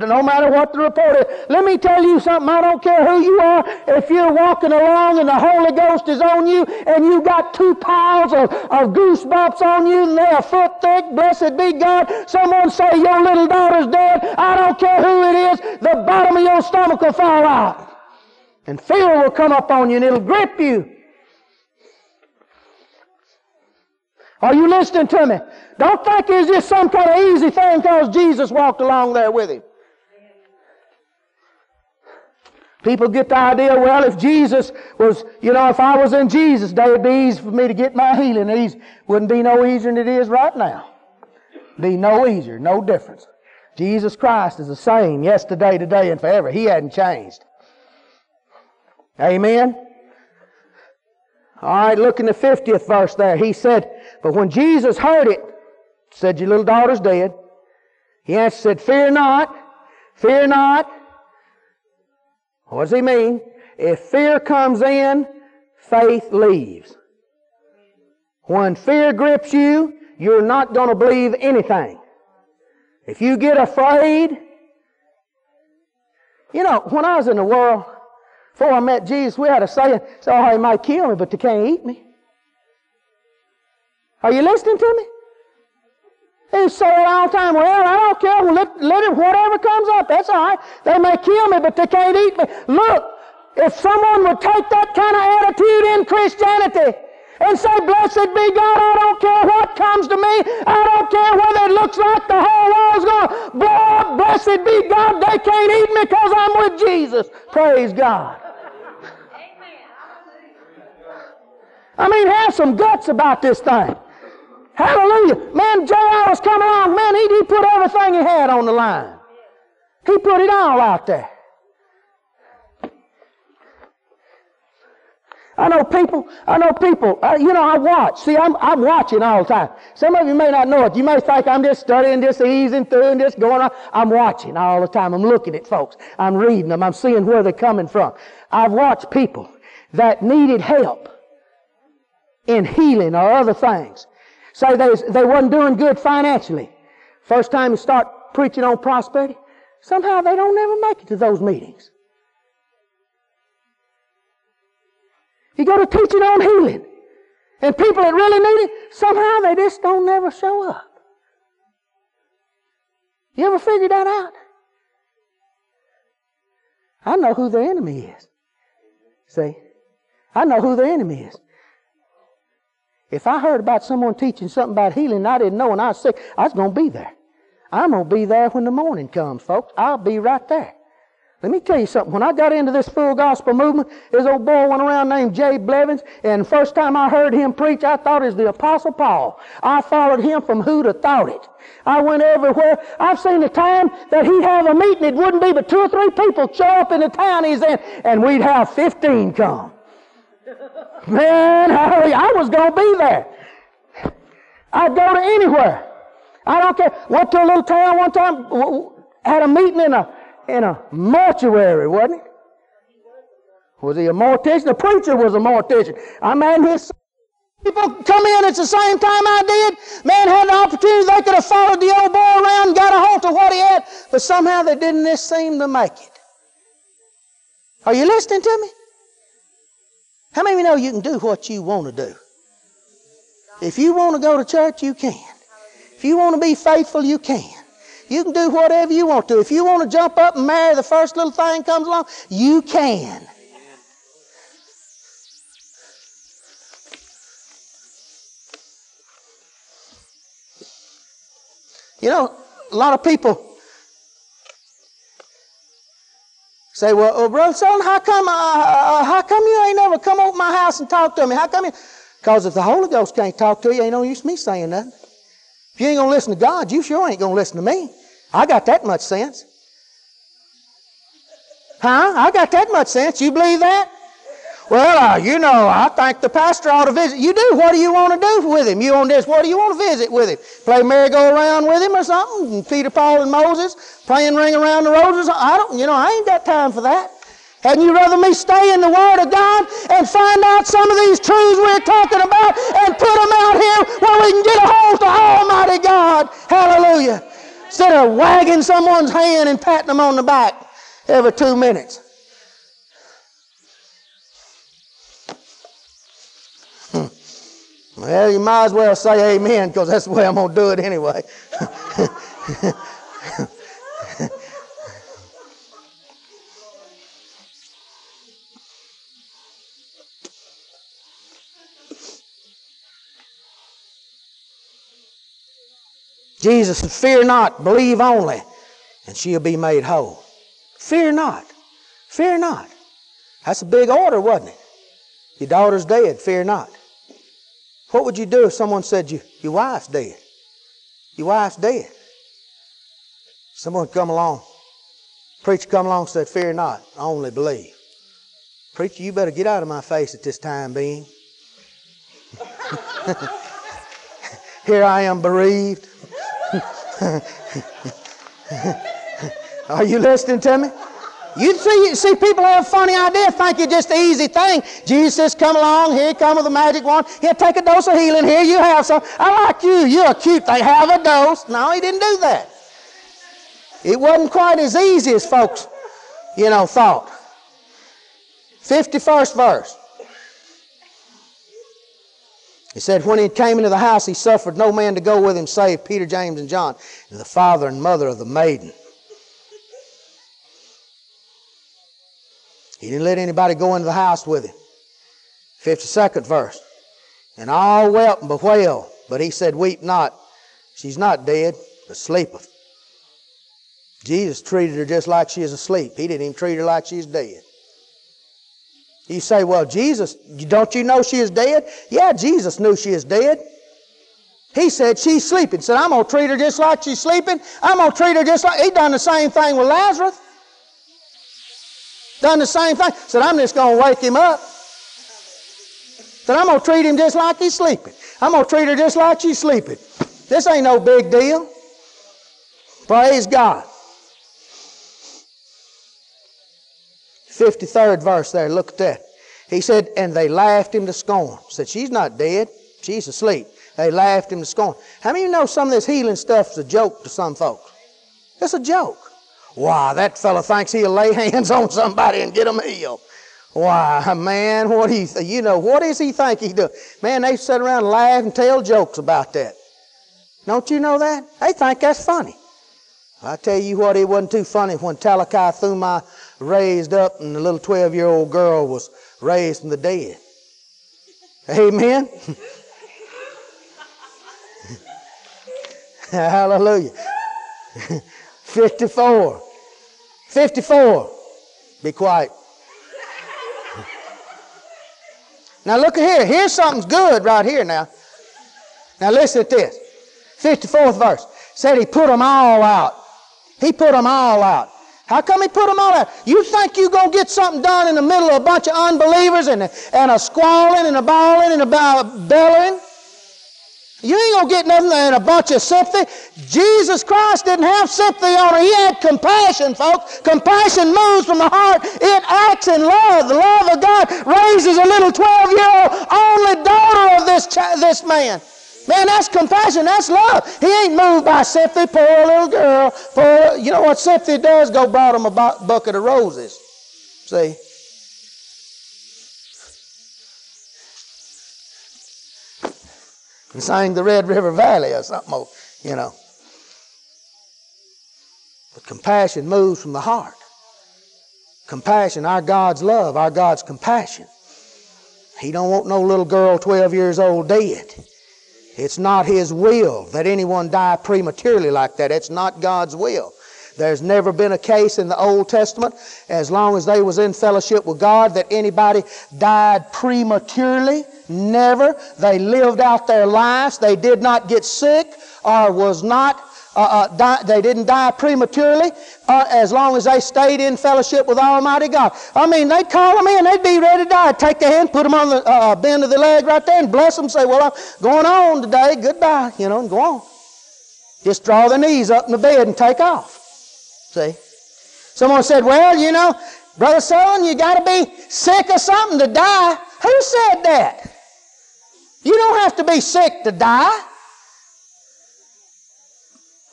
no matter what the report is. Let me tell you something. I don't care who you are. If you're walking along and the Holy Ghost is on you and you got two piles of, of goosebumps on you and they're a foot thick, blessed be God. Someone say your little daughter's dead. I don't care who it is. The bottom of your stomach will fall out. And fear will come up on you and it'll grip you. Are you listening to me? Don't think it's just some kind of easy thing because Jesus walked along there with him. People get the idea, well, if Jesus was, you know, if I was in Jesus' day, it'd be easy for me to get my healing. It wouldn't be no easier than it is right now. Be no easier, no difference. Jesus Christ is the same yesterday, today, and forever. He hadn't changed. Amen. All right, look in the 50th verse there. He said, But when Jesus heard it, said, Your little daughter's dead. He answered, said, Fear not, fear not. What does he mean? If fear comes in, faith leaves. When fear grips you, you're not going to believe anything. If you get afraid, you know, when I was in the world, before I met Jesus, we had a saying, oh, he might kill me, but they can't eat me. Are you listening to me? They say it all the time, well, I don't care, well, let, let it, whatever comes up, that's all right. They may kill me, but they can't eat me. Look, if someone would take that kind of attitude in Christianity, and say, Blessed be God, I don't care what comes to me. I don't care whether it looks like the whole world's going to blow. Blessed be God, they can't eat me because I'm with Jesus. Praise God. I mean, have some guts about this thing. Hallelujah. Man, Jairus was coming along. Man, he, he put everything he had on the line. He put it all out there. I know people, I know people, you know, I watch. See, I'm, I'm watching all the time. Some of you may not know it. You may think I'm just studying, just easing through and just going on. I'm watching all the time. I'm looking at folks. I'm reading them. I'm seeing where they're coming from. I've watched people that needed help in healing or other things. Say they, they wasn't doing good financially. First time you start preaching on prosperity, somehow they don't ever make it to those meetings. You go to teaching on healing. And people that really need it, somehow they just don't never show up. You ever figured that out? I know who the enemy is. See? I know who the enemy is. If I heard about someone teaching something about healing and I didn't know and I was sick, I was going to be there. I'm going to be there when the morning comes, folks. I'll be right there. Let me tell you something. When I got into this full gospel movement, this old boy went around named Jay Blevins, and first time I heard him preach, I thought it was the Apostle Paul. I followed him from who'd have thought it. I went everywhere. I've seen a time that he'd have a meeting, it wouldn't be but two or three people show up in the town he's in, and we'd have 15 come. Man, I was going to be there. I'd go to anywhere. I don't care. Went to a little town one time, had a meeting in a, in a mortuary, wasn't it? Was he a mortician? The preacher was a mortician. I mean, his people come in at the same time I did. Man had the opportunity. They could have followed the old boy around and got a hold of what he had, but somehow they didn't seem to make it. Are you listening to me? How many of you know you can do what you want to do? If you want to go to church, you can. If you want to be faithful, you can. You can do whatever you want to. If you want to jump up and marry the first little thing comes along, you can. You know, a lot of people say, "Well, oh, brother son, how come? Uh, uh, how come you ain't never come over my house and talk to me? How come you?" Because if the Holy Ghost can't talk to you, ain't no use me saying nothing. If you ain't going to listen to God, you sure ain't going to listen to me. I got that much sense. Huh? I got that much sense. You believe that? Well, uh, you know, I think the pastor ought to visit. You do. What do you want to do with him? You on this? What do you want to visit with him? Play merry-go-round with him or something? Peter, Paul, and Moses playing ring around the roses? I don't. You know, I ain't got time for that. Hadn't you rather me stay in the Word of God and find out some of these truths we're talking about and put them out here where we can get a hold of Almighty God? Hallelujah. Instead of wagging someone's hand and patting them on the back every two minutes. Well, you might as well say amen because that's the way I'm going to do it anyway. [LAUGHS] Jesus said, Fear not, believe only, and she'll be made whole. Fear not. Fear not. That's a big order, wasn't it? Your daughter's dead, fear not. What would you do if someone said you, your wife's dead? Your wife's dead. Someone come along, preacher come along and said, Fear not, only believe. Preacher, you better get out of my face at this time being. [LAUGHS] Here I am bereaved. [LAUGHS] Are you listening to me? You see, see people have funny ideas, think it's just an easy thing. Jesus come along, here come with a magic wand. Here, take a dose of healing. Here you have some. I like you. You're cute. They have a dose. No, he didn't do that. It wasn't quite as easy as folks, you know, thought. 51st verse. He said, When he came into the house, he suffered no man to go with him save Peter, James, and John, and the father and mother of the maiden. He didn't let anybody go into the house with him. 52nd verse. And all wept and bewailed, but he said, Weep not. She's not dead, but sleepeth. Jesus treated her just like she is asleep. He didn't even treat her like she's dead. You say, well, Jesus, don't you know she is dead? Yeah, Jesus knew she is dead. He said she's sleeping. Said, I'm going to treat her just like she's sleeping. I'm going to treat her just like. He done the same thing with Lazarus. Done the same thing. Said, I'm just going to wake him up. Said, I'm going to treat him just like he's sleeping. I'm going to treat her just like she's sleeping. This ain't no big deal. Praise God. 53rd verse there, look at that. He said, and they laughed him to scorn. Said, she's not dead. She's asleep. They laughed him to scorn. How many of you know some of this healing stuff is a joke to some folks? It's a joke. Why, that fella thinks he'll lay hands on somebody and get them healed. Why, man, what he, you know, what does he think he do? Man, they sit around and laugh and tell jokes about that. Don't you know that? They think that's funny. I tell you what, it wasn't too funny when Talitha cumi raised up and the little 12 year old girl was raised from the dead. Amen? [LAUGHS] Hallelujah. [LAUGHS] 54. 54. Be quiet. Now look here. Here's something's good right here now. Now listen to this. 54th verse. Said he put them all out. He put them all out. How come he put them all out? You think you're going to get something done in the middle of a bunch of unbelievers and, and a squalling and a bawling and a bellowing? You ain't to get nothing in a bunch of sympathy. Jesus Christ didn't have sympathy on it. He had compassion, folks. Compassion moves from the heart. It acts in love. The love of God raises a little 12-year-old only daughter of this, this man. Man, that's compassion. That's love. He ain't moved by sympathy. Poor little girl. Poor, you know what sympathy does? Go brought him a bucket of roses. See? And sang the Red River Valley or something, you know. But compassion moves from the heart. Compassion, our God's love, our God's compassion. He don't want no little girl 12 years old dead. It's not His will that anyone die prematurely like that. It's not God's will. There's never been a case in the Old Testament, as long as they was in fellowship with God, that anybody died prematurely. Never. They lived out their lives. They did not get sick or was not uh, uh, die, they didn't die prematurely uh, as long as they stayed in fellowship with Almighty God. I mean, they'd call them in, they'd be ready to die. Take their hand, put them on the uh, uh, bend of the leg right there, and bless them. Say, "Well, I'm going on today. Goodbye," you know, and go on. Just draw their knees up in the bed and take off. See? Someone said, Well, you know, Brother Sutherlin, you got to be sick of something to die. Who said that? You don't have to be sick to die.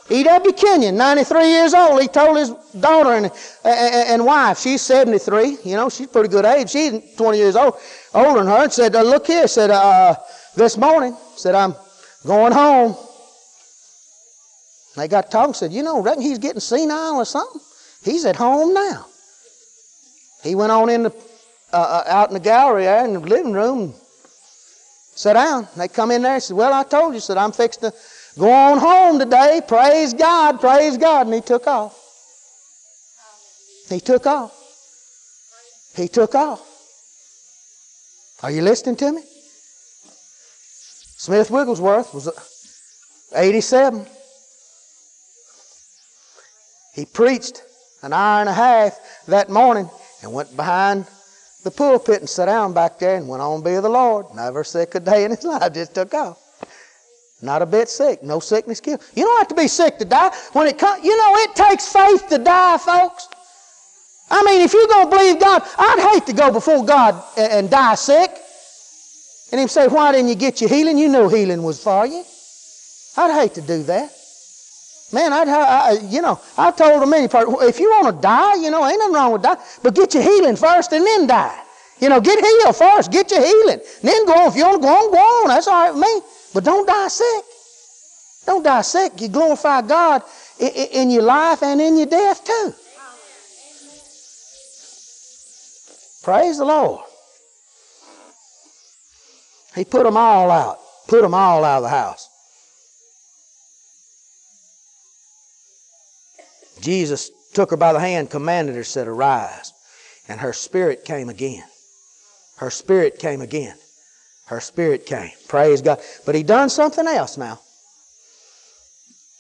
E.W. Kenyon, 93 years old, he told his daughter and, and, and, wife, she's 73, you know, she's pretty good age. She's 20 years old, older than her, and said, uh, Look here, said, uh, this morning, said, I'm going home. They got talking, said, You know, reckon he's getting senile or something? He's at home now. He went on in the, uh, uh, out in the gallery there in the living room, sat down. They come in there and said, Well, I told you, said, I'm fixed to go on home today. Praise God, praise God. And he took off. He took off. He took off. Are you listening to me? Smith Wigglesworth was 87. He preached an hour and a half that morning and went behind the pulpit and sat down back there and went on be the Lord. Never sick a day in his [LAUGHS] life, just took off. Not a bit sick. No sickness killed. You don't have to be sick to die. When it comes, you know, it takes faith to die, folks. I mean, if you're going to believe God, I'd hate to go before God and, and die sick. And him say, why didn't you get your healing? You knew healing was for you. I'd hate to do that. Man, I'd, I, you know, I told them many parts, if you want to die, you know, ain't nothing wrong with die, but get your healing first and then die. You know, get healed first, get your healing. Then go on. If you want to go on, go on. That's all right with me. But don't die sick. Don't die sick. You glorify God in your life and in your death too. Praise the Lord. He put them all out. Put them all out of the house. Jesus took her by the hand, commanded her, said, Arise. And her spirit came again. Her spirit came again. Her spirit came. Praise God. But he done something else now.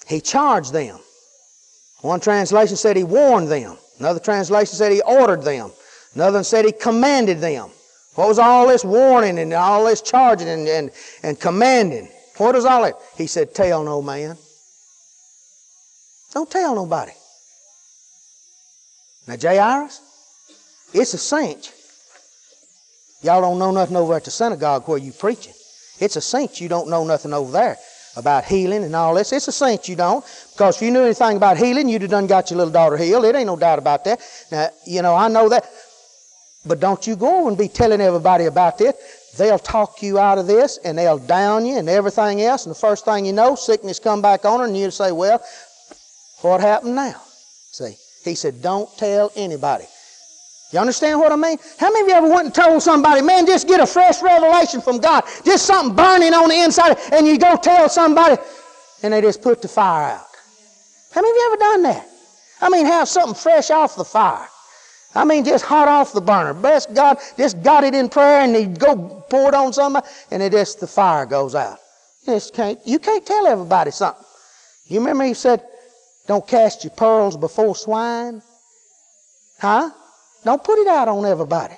He charged them. One translation said he warned them. Another translation said he ordered them. Another one said he commanded them. What was all this warning and all this charging and, and, and commanding? What is all that? He said, Tell no man. Don't tell nobody. Now, Jairus, it's a cinch. Y'all don't know nothing over at the synagogue where you preaching. It's a cinch you don't know nothing over there about healing and all this. It's a cinch you don't. Because if you knew anything about healing, you'd have done got your little daughter healed. It ain't no doubt about that. Now, you know, I know that. But don't you go and be telling everybody about this. They'll talk you out of this and they'll down you and everything else. And the first thing you know, sickness come back on her and you'll say, well, what happened now? See, he said, Don't tell anybody. You understand what I mean? How many of you ever went and told somebody, man, just get a fresh revelation from God, just something burning on the inside, and you go tell somebody, and they just put the fire out? How many of you ever done that? I mean, have something fresh off the fire. I mean, just hot off the burner. Bless God, just got it in prayer and you go pour it on somebody and it just, the fire goes out. You just can't, you can't tell everybody something. You remember he said, don't cast your pearls before swine? Huh? Don't put it out on everybody.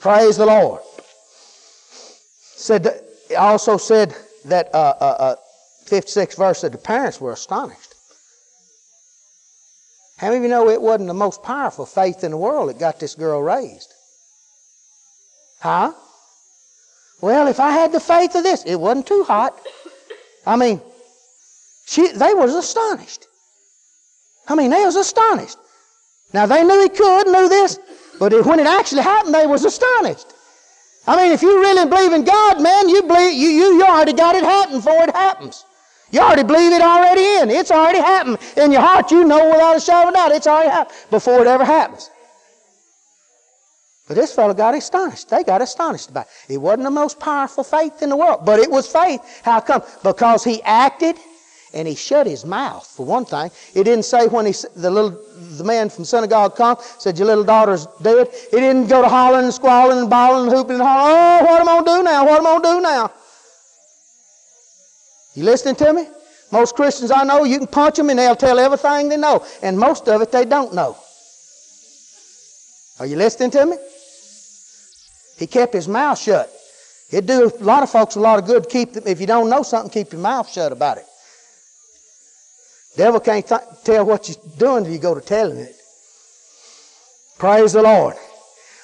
Praise the Lord. Said that, also said that uh, uh, uh, 56 verse that the parents were astonished. How many of you know it wasn't the most powerful faith in the world that got this girl raised? Huh? Well, if I had the faith of this, it wasn't too hot. I mean, she, they was astonished. I mean, they was astonished. Now they knew he could, knew this, but when it actually happened, they was astonished. I mean, if you really believe in God, man, you believe you, you, you already got it happen before it happens. You already believe it already in. It's already happened. In your heart, you know without a shadow of a doubt it's already happened before it ever happens. But this fellow got astonished. They got astonished about it. It wasn't the most powerful faith in the world, but it was faith. How come? Because he acted and he shut his mouth, for one thing. It didn't say when he, the little the man from synagogue come, said, Your little daughter's dead. He didn't go to hollering and squalling and bawling and hooping and hollering, Oh, what am I to do now? What am I to do now? You listening to me? Most Christians I know, you can punch them and they'll tell everything they know. And most of it they don't know. Are you listening to me? He kept his mouth shut. It'd do a lot of folks a lot of good keep, them. if you don't know something, keep your mouth shut about it. Devil can't th- tell what you're doing until you go to telling it. Praise the Lord.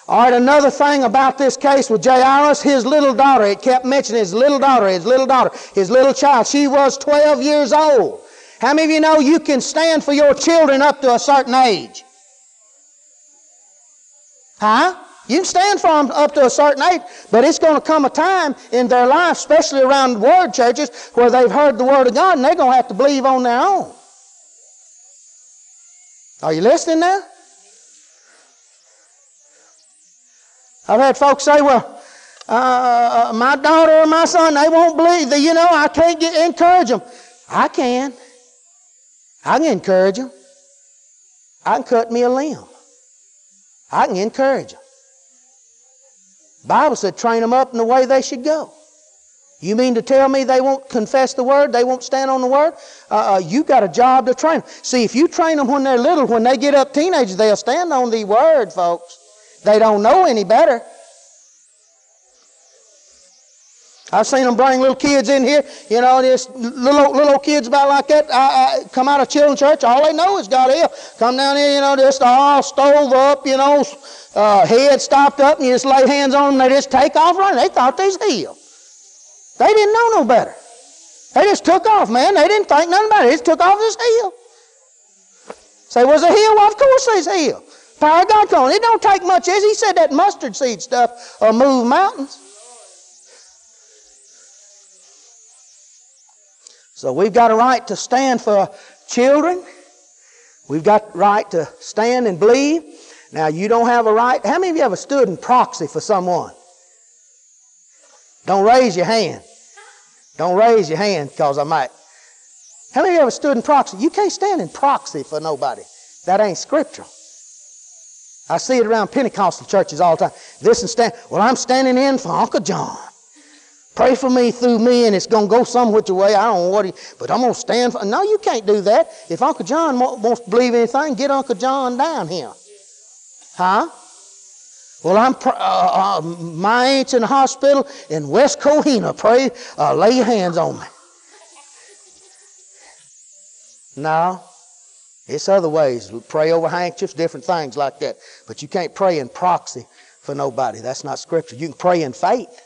All right, another thing about this case with Jairus, his little daughter, it kept mentioning his little daughter, his little daughter, his little child. She was 12 years old. How many of you know you can stand for your children up to a certain age? Huh? You can stand for them up to a certain age, but it's going to come a time in their life, especially around word churches, where they've heard the Word of God and they're going to have to believe on their own. Are you listening now? I've had folks say, well, uh, my daughter or my son, they won't believe. You know, I can't get, encourage them. I can. I can encourage them. I can cut me a limb. I can encourage them. Bible said, train them up in the way they should go. You mean to tell me they won't confess the word? They won't stand on the word? Uh, you got a job to train them. See, if you train them when they're little, when they get up teenagers, they'll stand on the word, folks. They don't know any better. I've seen them bring little kids in here, you know, just little little kids about like that. I, I come out of children's church, all they know is God here. Come down here, you know, just all stove up, you know, uh, head stopped up, and you just lay hands on them, they just take off running. They thought they was healed. They didn't know no better. They just took off, man. They didn't think nothing about it. They just took off this hill. Say, was a hill? Well, of course they's hill. Power of God on. It don't take much, is He said that mustard seed stuff will move mountains. So we've got a right to stand for children. We've got right to stand and believe. Now you don't have a right. How many of you ever stood in proxy for someone? Don't raise your hand. Don't raise your hand because I might. How many of you ever stood in proxy? You can't stand in proxy for nobody. That ain't scriptural. I see it around Pentecostal churches all the time. This and stand. Well, I'm standing in for Uncle John. Pray for me through me, and it's going to go some which way. I don't know what he, but I'm going to stand for. No, you can't do that. If Uncle John wants to believe anything, get Uncle John down here. Huh? Well, I'm uh, uh, my aunt's in the hospital in West Covina. Pray, uh, lay your hands on me. No, it's other ways. Pray over handkerchiefs, different things like that. But you can't pray in proxy for nobody. That's not scripture. You can pray in faith.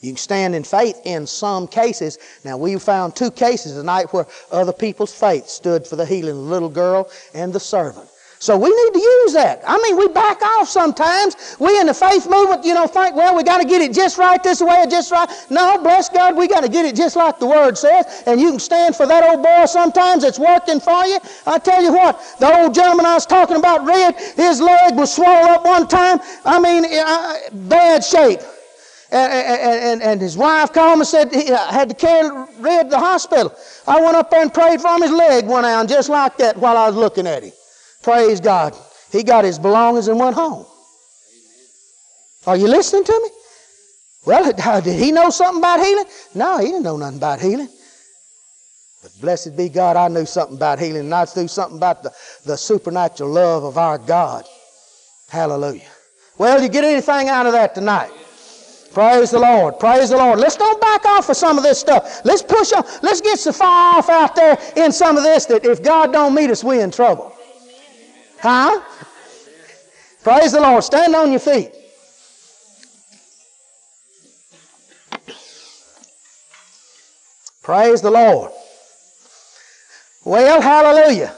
You can stand in faith in some cases. Now, we found two cases tonight where other people's faith stood for the healing of the little girl and the servant. So we need to use that. I mean, we back off sometimes. We in the faith movement, you know, think, well, we got to get it just right this way or just right. No, bless God, we got to get it just like the Word says. And you can stand for that old boy sometimes. It's working for you. I tell you what, the old gentleman I was talking about, Red, his leg was swollen up one time. I mean, uh, bad shape. And, and, and, his wife called and said he had to carry Red to the hospital. I went up there and prayed for him. His leg went out just like that while I was looking at him. Praise God. He got his belongings and went home. Are you listening to me? Well, [LAUGHS] did he know something about healing? No, he didn't know nothing about healing. But blessed be God, I knew something about healing, and I knew something about the, the supernatural love of our God. Hallelujah. Well, you get anything out of that tonight? Praise the Lord. Praise the Lord. Let's don't back off of some of this stuff. Let's push on. Let's get so far off out there in some of this that if God don't meet us, we're in trouble. Huh? Praise the Lord. Stand on your feet. Praise the Lord. Well, hallelujah.